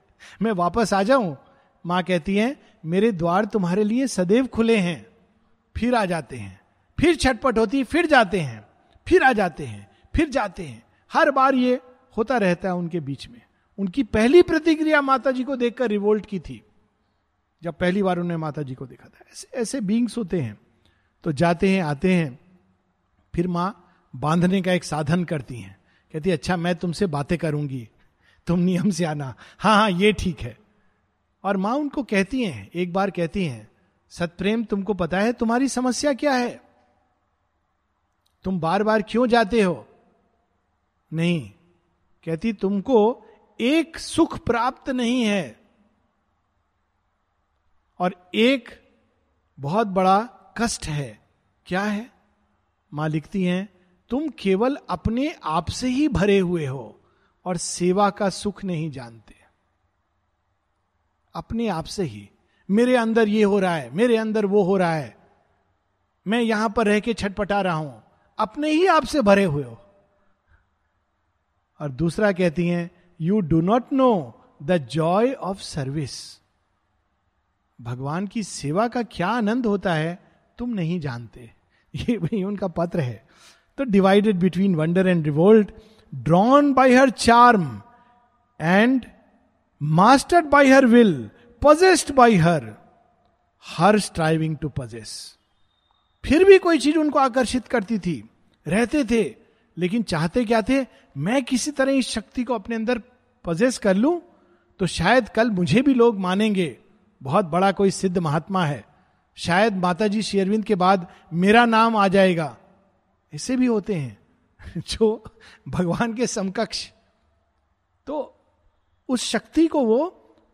मैं वापस आ जाऊँ? माँ कहती है, मेरे द्वार तुम्हारे लिए सदैव खुले हैं। फिर आ जाते हैं। फिर छटपट होती, फिर जाते हैं। फिर आ जाते हैं, फिर जाते हैं। हर बार ये होता रहता है उनके बीच में। उनकी पहली प्रतिक्रिया माता जी को देखकर रिवोल्ट की थी। जब पहली बार उन्होंने माता जी को देखा था। ऐसे ऐसे बींग्स होते हैं। तो जाते हैं, आते हैं। फिर माँ बांधने का एक साधन करती हैं। कहती है अच्छा मैं तुमसे बातें करूँगी। तुम नियम से आना। हाँ हाँ ये ठीक है। और माँ उनको कहती हैं, एक बार कहती हैं, सतप्रेम, तुमको पता है तुम्हारी समस्या क्या है? तुम बार बार क्यों जाते हो? नहीं। कहती, तुमको एक सुख प्राप्त नहीं है। और एक बहुत बड़ा कष्ट है। क्या है? माँ लिखती हैं तुम केवल अपने आप से ही भरे हुए हो और सेवा का सुख नहीं जानते। अपने आप से ही। मेरे अंदर ये हो रहा है, मेरे अंदर वो हो रहा है। मैं यहाँ पर रह के छटपटा रहा हूँ। अपने ही आप से भरे हुए हो। और दूसरा कहती हैं you do not know the joy of service भगवान की सेवा का क्या आनंद होता है, तुम नहीं जानते। ये वही उनका पत्र है। तो divided between wonder and revolt drawn by her charm and mastered by her will possessed by her her striving to possess फिर भी कोई चीज़ उनको आकर्षित करती थी, रहते थे, लेकिन चाहते क्या थे? मैं किसी तरह इस शक्ति को अपने अंदर पजेस कर लूँ? तो शायद कल मुझे भी लोग मानेंगे, बहुत बड़ा कोई सिद्ध महात्मा है। शायद माता जी शेरविंद के बाद मेरा नाम आ जाएगा। ऐसे भी होते हैं जो भगवान के समकक्ष। तो उस शक्ति को वो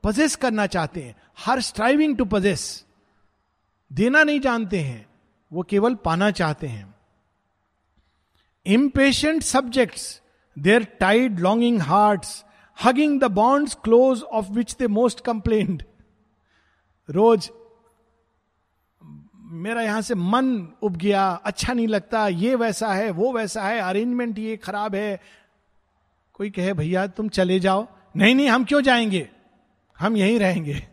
पजेस करना चाहते हैं। हर स्ट्राइविंग टू पजेस देना नहीं जानते हैं। वो केवल पाना चाहते हैं। Impatient subjects their tied longing heart hugging the bonds close of which they most complained रोज मेरा यहाँ से मन उब गया अच्छा नहीं लगता, ये वैसा है, वो वैसा है अरेंजमेंट ये खराब है। कोई कहे, भैया, तुम चले जाओ। नहीं नहीं, हम क्यों जाएँगे? हम यहीं रहेंगे।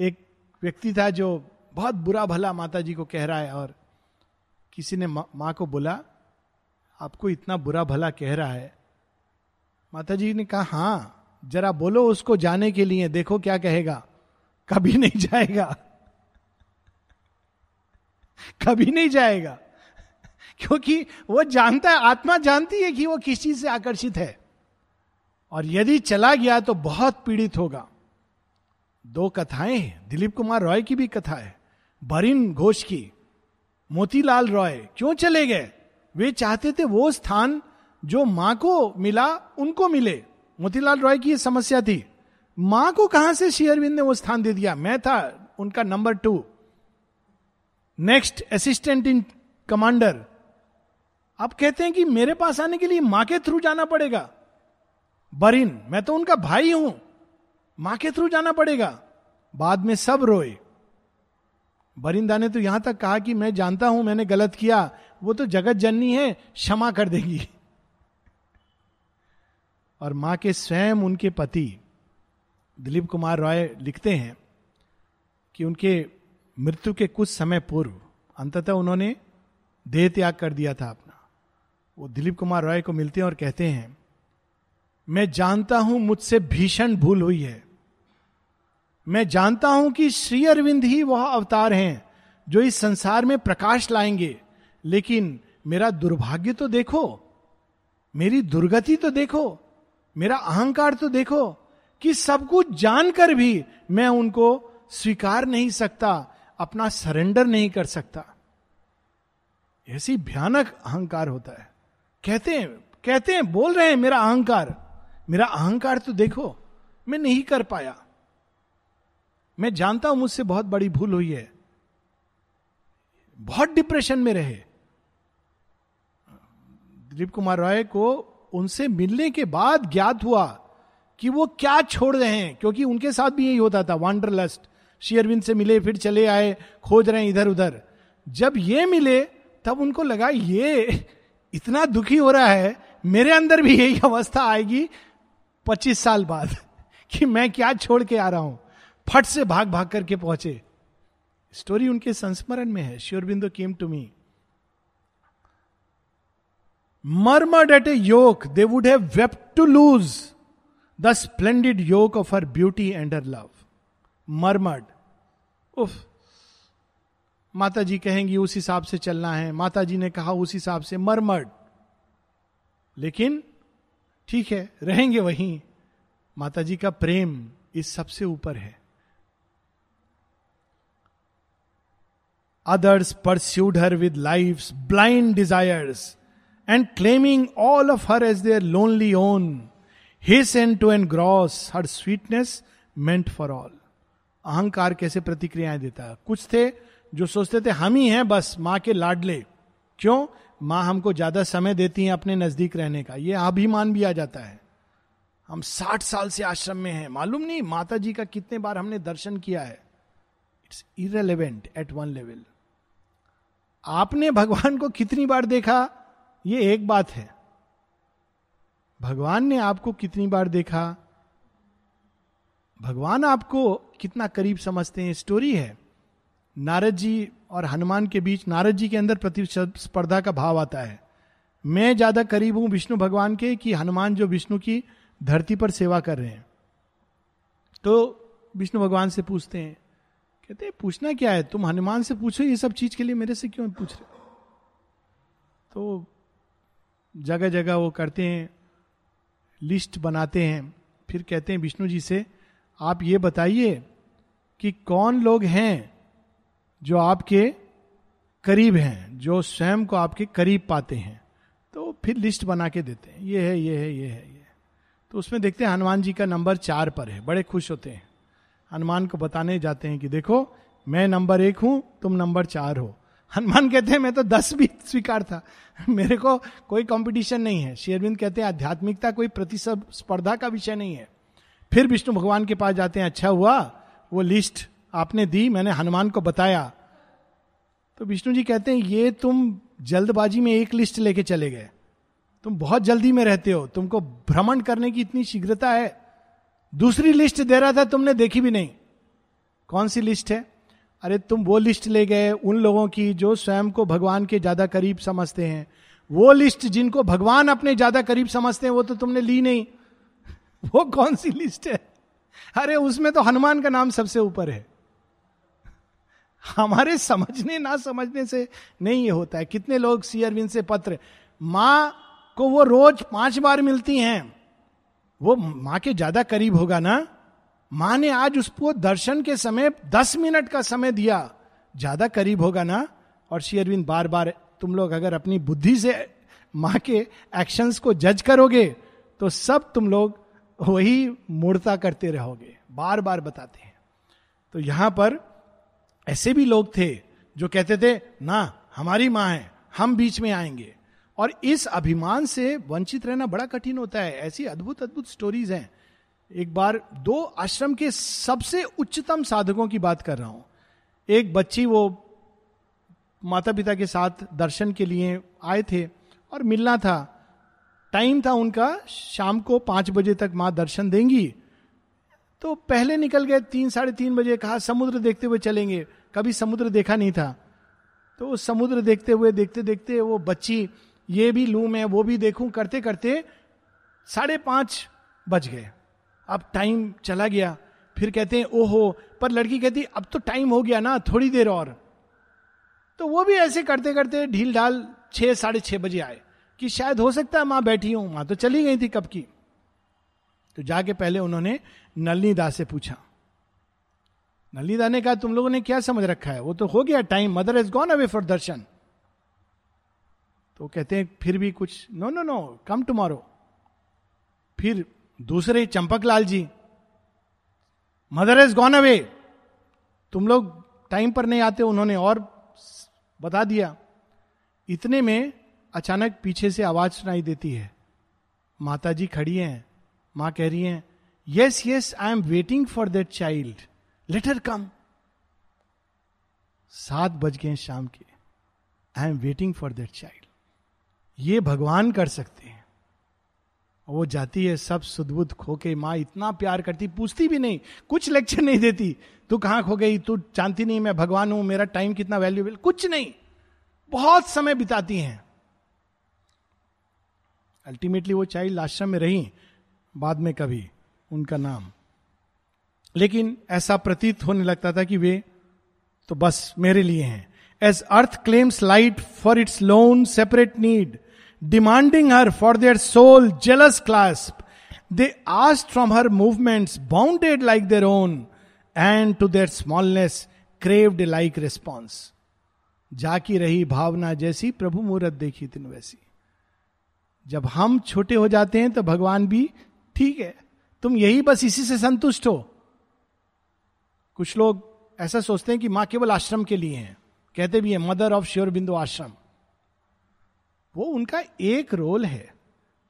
एक व्यक्ति था जो बहुत बुरा भला माता जी को कह रहा है और किसी ने माँ को बोला, आपको इतना बुरा भला कह रहा है? माता जी ने कहा, हाँ, जरा बोलो उसको जाने के लिए, देखो क्या कहेगा। कभी नहीं जाएगा। कभी नहीं जाएगा। क्योंकि वो जानता है, आत्मा जानती है कि वो किस चीज़ से आकर्षित है। और यदि चला गया तो बहुत पीड़ित होगा। दो कथाएँ हैं। दिलीप कुमार रॉय की भी कथा है। बरिन घोष की, मोतीलाल रॉय, क्यों चले गए? वे चाहते थे वो स्थान जो माँ को मिला, उनको मिले। मोतीलाल रॉय की यह समस्या थी। माँ को कहाँ से शेयरविंद ने वो स्थान दे दिया? मैं था उनका number two. Next assistant in commander आप कहते हैं कि मेरे पास आने के लिए माँ के थ्रू जाना पड़ेगा। बरिन, मैं तो उनका भाई हूँ। माँ के थ्रू जाना पड़ेगा। बाद में सब रोए। बरिंदा ने तो यहाँ तक कहा कि मैं जानता हूँ, मैंने गलत किया। वो तो जगत जननी है, क्षमा कर देगी। और माँ के स्वयं उनके पति, दिलीप कुमार रॉय लिखते हैं कि उनके मृत्यु के कुछ समय पूर्व, अंततः उन्होंने देह त्याग कर दिया था अपना। वो दिलीप कुमार रॉय को मिलते हैं और कहते हैं, मैं जानता हूँ मुझसे भीषण भूल हुई है। मैं जानता हूँ कि श्री अरविंद ही वह अवतार हैं जो इस संसार में प्रकाश लाएँगे, लेकिन मेरा दुर्भाग्य तो देखो, मेरी दुर्गति तो देखो, मेरा अहंकार तो देखो कि सब कुछ जानकर भी मैं उनको स्वीकार नहीं सकता अपना सरेंडर नहीं कर सकता। ऐसी भयानक अहंकार होता है। कहते हैं कहते हैं, बोल रहे हैं, मेरा अहंकार मेरा अहंकार तो देखो, मैं नहीं कर पाया। मैं जानता हूँ मुझसे बहुत बड़ी भूल हुई है। बहुत डिप्रेशन में रहे। दिलीप कुमार रॉय को उनसे मिलने के बाद ज्ञात हुआ कि वो क्या छोड़ रहे हैं, क्योंकि उनके साथ भी यही होता था वांडर शेयरविंद से मिले फिर चले आए खोज रहे इधर उधर। जब ये मिले तब उनको लगा ये इतना दुखी हो रहा है मेरे अंदर भी यही अवस्था आएगी पच्चीस साल बाद कि मैं क्या छोड़ के आ रहा हूँ। फट से भाग भाग करके पहुँचे। स्टोरी उनके संस्मरण में है। Sri Aurobindo came to me murmured at a yoke, they would have wept to lose the splendid yoke of her beauty and her love. Murmured. उफ। माता जी कहेंगी उस हिसाब से चलना है। माता जी ने कहा उस हिसाब से मरमर्ड। लेकिन ठीक है रहेंगे वहीं। माता जी का प्रेम इस सबसे ऊपर है। Others pursued her with life blind desires and claiming all of her as her lonely own lonely own, to engross her sweetness meant for all. अहंकार कैसे प्रतिक्रियाएँ देता है? कुछ थे जो सोचते थे, हम ही हैं, बस, माँ के लाडले। क्यों? माँ हमको ज़्यादा समय देती हैं अपने नज़दीक रहने का। ये अभिमान भी आ जाता है। हम साठ साल से आश्रम में हैं। मालूम नहीं माता जी का कितने बार हमने दर्शन किया है। It's irrelevant at one level आपने भगवान को कितनी बार देखा? ये एक बात है। भगवान ने आपको कितनी बार देखा? भगवान आपको कितना करीब समझते हैं स्टोरी है। नारद जी और हनुमान के बीच, नारद जी के अंदर प्रतिस्पर्धा का भाव आता है। मैं ज़्यादा करीब हूँ विष्णु भगवान के कि हनुमान जो विष्णु की धरती पर सेवा कर रहे हैं। तो विष्णु भगवान से पूछते हैं, कहते हैं, पूछना क्या है? तुम हनुमान से पूछो ये सब चीज़ के लिए मेरे से क्यों पूछ रहे तो जगह जगह वो करते हैं लिस्ट बनाते हैं, फिर कहते हैं विष्णु जी से आप ये बताइए कि कौन लोग हैं जो आपके करीब हैं, जो स्वयं को आपके करीब पाते हैं? तो फिर लिस्ट बना के देते हैं। ये है ये है ये है, ये तो उसमें देखते हैं, हनुमान जी का नंबर चार पर है। बड़े खुश होते हैं। हनुमान को बताने जाते हैं कि देखो, मैं नंबर एक हूँ, तुम नंबर चार हो। हनुमान कहते हैं, मैं तो दस भी स्वीकार था। मेरे को कोई कंपटीशन नहीं है। शेरविंद कहते हैं, आध्यात्मिकता कोई प्रतिस्पर्धा का विषय नहीं है। फिर विष्णु भगवान के पास जाते हैं अच्छा हुआ, वो लिस्ट आपने दी, मैंने हनुमान को बताया। तो विष्णु जी कहते हैं, ये तुम जल्दबाजी में एक लिस्ट लेके चले गए। तुम बहुत जल्दी में रहते हो। तुमको भ्रमण करने की इतनी शीघ्रता है। दूसरी लिस्ट दे रहा था, तुमने देखी भी नहीं। कौन सी लिस्ट है? अरे, तुम वो लिस्ट ले गए उन लोगों की जो स्वयं को भगवान के ज़्यादा करीब समझते हैं। वो लिस्ट जिनको भगवान अपने ज़्यादा करीब समझते हैं, वो तो तुमने ली नहीं। वो कौन सी लिस्ट है? अरे, उसमें तो हनुमान का नाम सबसे ऊपर है। हमारे समझने, ना समझने से नहीं ये होता है। कितने लोग सी अरविंद से पत्र, माँ को वो रोज पाँच बार मिलती हैं। वो माँ के ज़्यादा करीब होगा ना? माँ ने आज उसको दर्शन के समय दस मिनट का समय दिया। ज़्यादा करीब होगा ना? और श्री अरविंद बार बार तुम लोग अगर अपनी बुद्धि से माँ के एक्शंस को जज करोगे तो सब तुम लोग वही मूर्ता करते रहोगे बार बार बताते हैं। तो यहाँ पर ऐसे भी लोग थे जो कहते थे, ना, हमारी माँ है, हम बीच में आएँगे। और इस अभिमान से वंचित रहना बड़ा कठिन होता है। ऐसी अद्भुत अद्भुत स्टोरीज हैं। एक बार दो आश्रम के सबसे उच्चतम साधकों की बात कर रहा हूँ। एक बच्ची वो माता पिता के साथ दर्शन के लिए आए थे और मिलना था। टाइम था उनका, शाम को पाँच बजे तक माँ दर्शन देंगी। तो पहले निकल गए, तीन, साढ़े तीन बजे कहा, समुद्र देखते हुए चलेंगे। कभी समुद्र देखा नहीं था। तो समुद्र देखते हुए, देखते देखते वो बच्ची, ये भी लू मैं वो भी देखूँ, करते करते साढ़े पाँच बज गए। अब टाइम चला गया। फिर कहते हैं, ओहो, पर लड़की कहती, अब तो टाइम हो गया ना, थोड़ी देर और। तो वो भी ऐसे करते करते ढील ढाल छह, साढ़े छह बजे आए। कि शायद हो सकता है माँ बैठी हूँ, माँ तो चली गई थी कब की। तो जाके पहले उन्होंने नलनी दास से पूछा नलनी दा ने कहा, तुम लोगों ने क्या समझ रखा है? वो तो हो गया time mother is gone away for दर्शन तो कहते हैं, फिर भी कुछ no no no come tomorrow फिर दूसरे Champak Lal ji mother is gone away तुम लोग टाइम पर नहीं आते, उन्होंने और बता दिया। इतने में अचानक पीछे से आवाज़ सुनाई देती है। माता जी खड़ी हैं, माँ कह रही हैं yes yes I am waiting for that child later come सात बज गए शाम के। I am waiting for that child ये भगवान कर सकते हैं। वो जाती है, सब सुदबुद खो के, माँ इतना प्यार करती, पूछती भी नहीं, कुछ लेक्चर नहीं देती। तू कहाँ खो गई? तू जानती नहीं, मैं भगवान हूँ, मेरा टाइम कितना वैल्यूबल कुछ नहीं। बहुत समय बिताती हैं। अल्टीमेटली वो चाइल्ड आश्रम में रही, बाद में कभी, उनका नाम। लेकिन ऐसा प्रतीत होने लगता था कि वे तो बस मेरे लिए हैं। As earth claims light for its lone separate need demanding her for their sole jealous clasp they आज from her movements bounded like their own and to their smallness craved like response जाकी रही भावना जैसी प्रभु मुहूर्त देखी तीन वैसी। जब हम छोटे हो जाते हैं तो भगवान भी ठीक है। तुम यही बस इसी से संतुष्ट हो। कुछ लोग ऐसा सोचते हैं कि माँ केवल आश्रम के लिए हैं। कहते भी है, मदर ऑफ़ श्योर बिंदु आश्रम। वो उनका एक रोल है।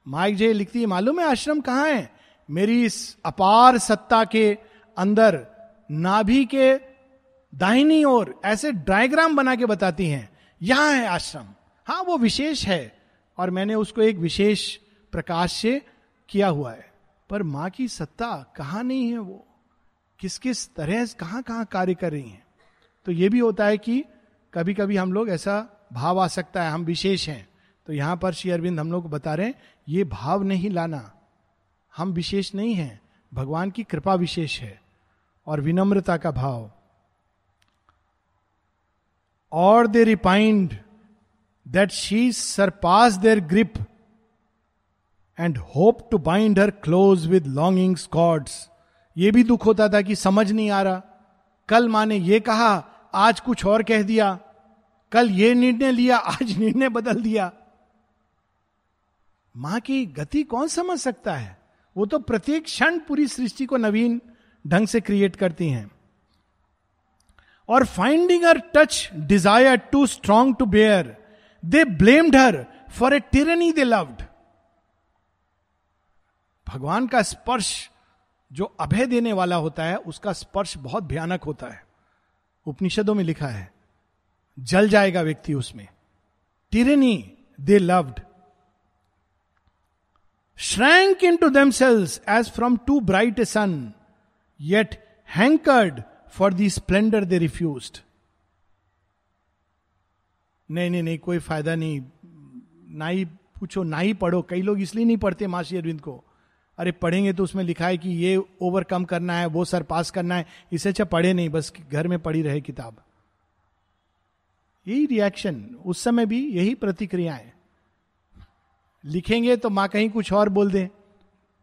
माइक जे लिखती है, मालूम है आश्रम कहाँ है? मेरी इस अपार सत्ता के अंदर, नाभि के दाहिनी ओर, ऐसे डायग्राम बना के बताती हैं, यहाँ है आश्रम। हाँ वो विशेष है। और मैंने उसको एक विशेष प्रकाश से किया हुआ है। पर माँ की सत्ता कहाँ नहीं है वो? किस किस तरह कहाँ कहाँ कार्य कर रही हैं? तो ये भी होता है कि कभी कभी हम लोग ऐसा भाव आ सकता है, हम विशेष हैं। तो यहाँ पर श्री अरविंद हम लोग को बता रहे हैं, ये भाव नहीं लाना। हम विशेष नहीं हैं, भगवान की कृपा विशेष है और विनम्रता का भाव। और they repined that she surpass their grip and hope to bind her close with longing cords ये भी दुख होता था कि समझ नहीं आ रहा। कल माँ ने ये कहा, आज कुछ और कह दिया। कल ये निर्णय लिया, आज निर्णय बदल दिया। माँ की गति कौन समझ सकता है? वो तो प्रत्येक क्षण पूरी सृष्टि को नवीन ढंग से क्रिएट करती हैं। और finding her touch desire too strong to bear they blamed her for a tyranny they loved भगवान का स्पर्श जो अभय देने वाला होता है, उसका स्पर्श बहुत भयानक होता है। उपनिषदों में लिखा है, जल जाएगा व्यक्ति उसमें। Tyranny they loved shrank into into themselves as from too bright a sun yet hankered for the splendour they refused. नहीं नहीं नहीं, कोई फ़ायदा नहीं। ना ही पूछो ना ही पढ़ो। कई लोग इसलिए नहीं पढ़ते माशी अरविंद को। अरे, पढ़ेंगे तो उसमें लिखा है कि ये ओवरकम करना है, वो सर पास करना है। इसे अच्छा पढ़े नहीं, बस घर में पढ़ी रहे किताब। यही रिएक्शन उस समय भी यही प्रतिक्रिया है। लिखेंगे तो माँ कहीं कुछ और बोल दे।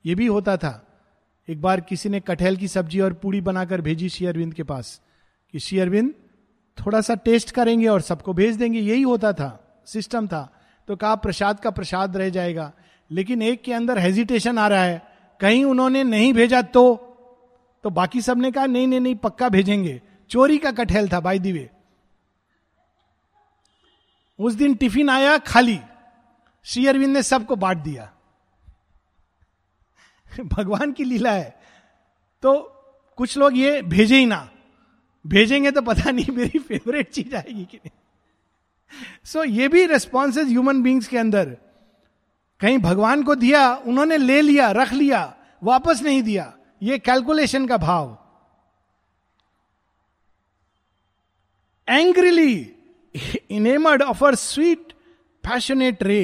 ये भी होता था। एक बार किसी ने कटहल की सब्ज़ी और पूड़ी बनाकर भेजी श्री अरविंद के पास। कि श्री अरविंद थोड़ा सा टेस्ट करेंगे और सबको भेज देंगे। यही होता था, सिस्टम था। तो कहा, प्रसाद का प्रसाद रह जाएगा। लेकिन एक के अंदर हेजिटेशन आ रहा है। कहीं उन्होंने नहीं भेजा तो तो बाकी सबने कहा, नहीं नहीं नहीं, पक्का भेजेंगे। चोरी का कटहल था बाई दिवे उस दिन टिफ़िन आया खाली। श्री अरविंद ने सबको बांट दिया। भगवान की लीला है। तो कुछ लोग ये भेजे ही ना। भेजेंगे तो पता नहीं मेरी फेवरेट चीज़ आएगी कि नहीं। सो so, ये भी रेस्पॉन्सेज ह्यूमन बींग्स के अंदर। कहीं भगवान को दिया उन्होंने ले लिया रख लिया वापस नहीं दिया। ये कैलकुलेशन का भाव। Angrily enamoured of her sweet passionate ray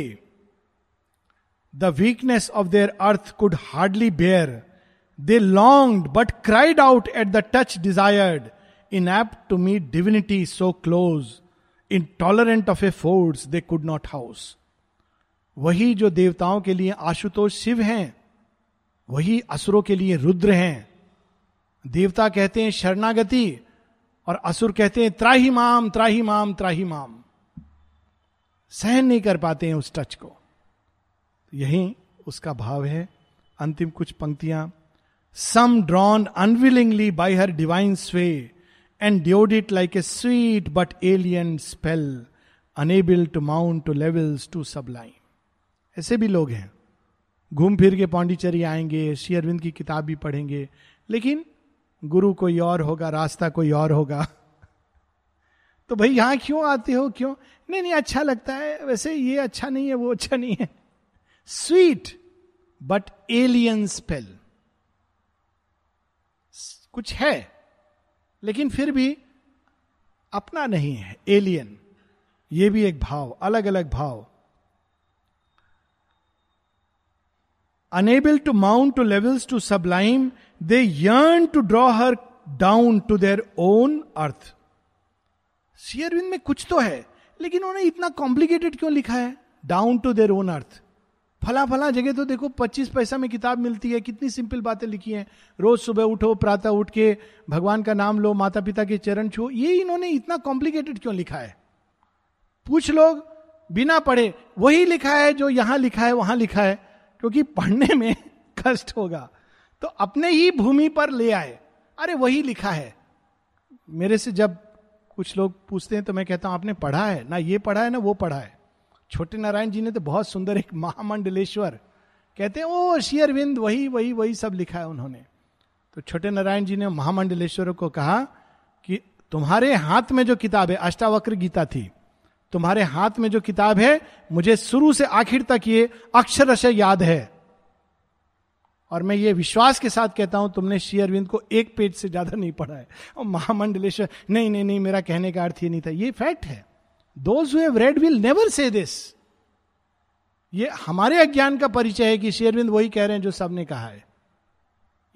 the weakness of their earth could hardly bear they long but cried out at the touch desired to meet divinity so close intolerant of a force they could not house वही जो देवताओं के लिए आशुतोष शिव हैं, वही असुरों के लिए रुद्र हैं। देवता कहते हैं शरणागति और असुर कहते हैं त्राही माम त्राही माम त्राही माम सहन नहीं कर पाते हैं उस टच को। यही उसका भाव है। अंतिम कुछ पंक्तियाँ। Some drawn unwillingly by her divine sway ड्योड it like a sweet but alien spell unable to mount to levels too sublime ऐसे भी लोग हैं। घूम फिर के पांडिचेरी आएँगे, श्री अरविंद की किताब भी पढ़ेंगे, लेकिन गुरु कोई और होगा, रास्ता कोई और होगा। तो भाई यहाँ क्यों आते हो? क्यों? नहीं नहीं अच्छा लगता है। वैसे ये अच्छा नहीं है, वो अच्छा नहीं है। स्वीट बट एलियन स्पेल कुछ है। लेकिन फिर भी अपना नहीं है एलियन ये भी एक भाव अलग अलग भाव unable to mount to levels too sublime they yearn to draw her down to their own earth Sri Aurobindo में कुछ तो है, लेकिन उन्होंने इतना कॉम्प्लिकेटेड क्यों लिखा है? Down to their own earth फला फला जगह तो देखो, पच्चीस पैसा में किताब मिलती है, कितनी सिंपल बातें लिखी हैं। रोज सुबह उठो, प्रातः उठ के भगवान का नाम लो माता पिता के चरण छो। ये इन्होंने इतना कॉम्प्लिकेटेड क्यों लिखा है? पूछ लोग, बिना पढ़े। वही लिखा है जो यहाँ लिखा है, वहाँ लिखा है, क्योंकि पढ़ने में कष्ट होगा। तो अपने ही भूमि पर ले आए। अरे, वही लिखा है। मेरे से जब कुछ लोग पूछते हैं तो मैं कहता हूँ, आपने पढ़ा है? ना ये पढ़ा है, ना वो पढ़ा है। छोटे नारायण जी ने तो बहुत सुंदर एक महामंडलेश्वर कहते हैं, ओ शेयरविंद वही वही वही सब लिखा है उन्होंने. तो छोटे नारायण जी ने महामंडलेश्वर को कहा कि तुम्हारे हाथ में जो किताब है, अष्टावक्र गीता थी, तुम्हारे हाथ में जो किताब है, मुझे शुरू से आखिर तक ये अक्षर याद है। और मैं ये विश्वास के साथ कहता हूँ, तुमने श्री अरविंद को एक पेज से ज़्यादा नहीं पढ़ा है। और महामंडलेश्वर, नहीं नहीं नहीं, मेरा कहने का अर्थ ये नहीं था, ये फैक्ट है। Those who read will never say this ये हमारे अज्ञान का परिचय है कि श्री अरविंद वही कह रहे हैं जो सबने कहा है।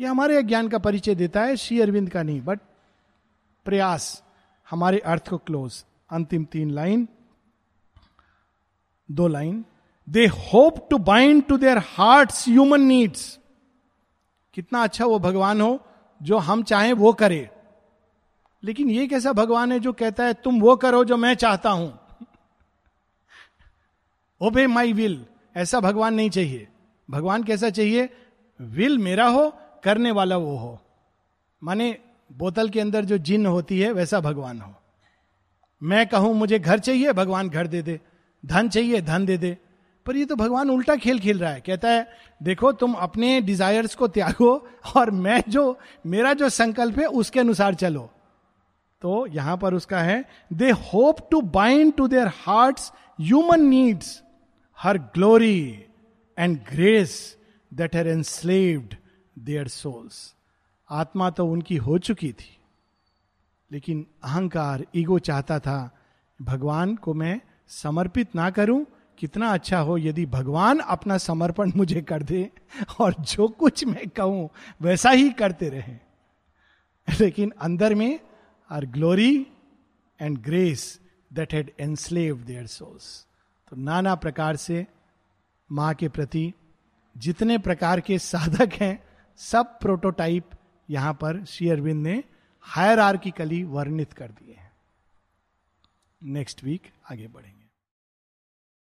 ये हमारे अज्ञान का परिचय देता है, श्री अरविंद का नहीं बट प्रयास हमारे अर्थ को क्लोज अंतिम तीन लाइन, दो line. They hope to bind to their heart human needs कितना अच्छा वो भगवान हो, जो हम चाहें वो करे। लेकिन ये कैसा भगवान है जो कहता है, तुम वो करो जो मैं चाहता हूँ. ओबे माई विल ऐसा भगवान नहीं चाहिए। भगवान कैसा चाहिए? विल मेरा हो, करने वाला वो हो। माने बोतल के अंदर जो जिन होती है, वैसा भगवान हो। मैं कहूँ, मुझे घर चाहिए, भगवान घर दे दे। धन चाहिए, धन दे दे। पर ये तो भगवान उल्टा खेल खेल रहा है। कहता है, देखो, तुम अपने डिजायर्स को त्यागो और मैं जो, मेरा जो संकल्प है, उसके अनुसार चलो। तो यहाँ पर उसका है they hope to bind to their heart human needs her glory and grace that had enslaved their souls आत्मा तो उनकी हो चुकी थी, लेकिन अहंकार, ईगो चाहता था, भगवान को मैं समर्पित ना करूँ, कितना अच्छा हो यदि भगवान अपना समर्पण मुझे कर दे और जो कुछ मैं कहूँ वैसा ही करते रहे। लेकिन अंदर में her glory and grace that had enslave their souls तो नाना प्रकार से माँ के प्रति जितने प्रकार के साधक हैं, सब प्रोटोटाइप यहाँ पर श्री अरविंद ने हायर वर्णित कर दिए हैं। नेक्स्ट वीक आगे बढ़ेंगे।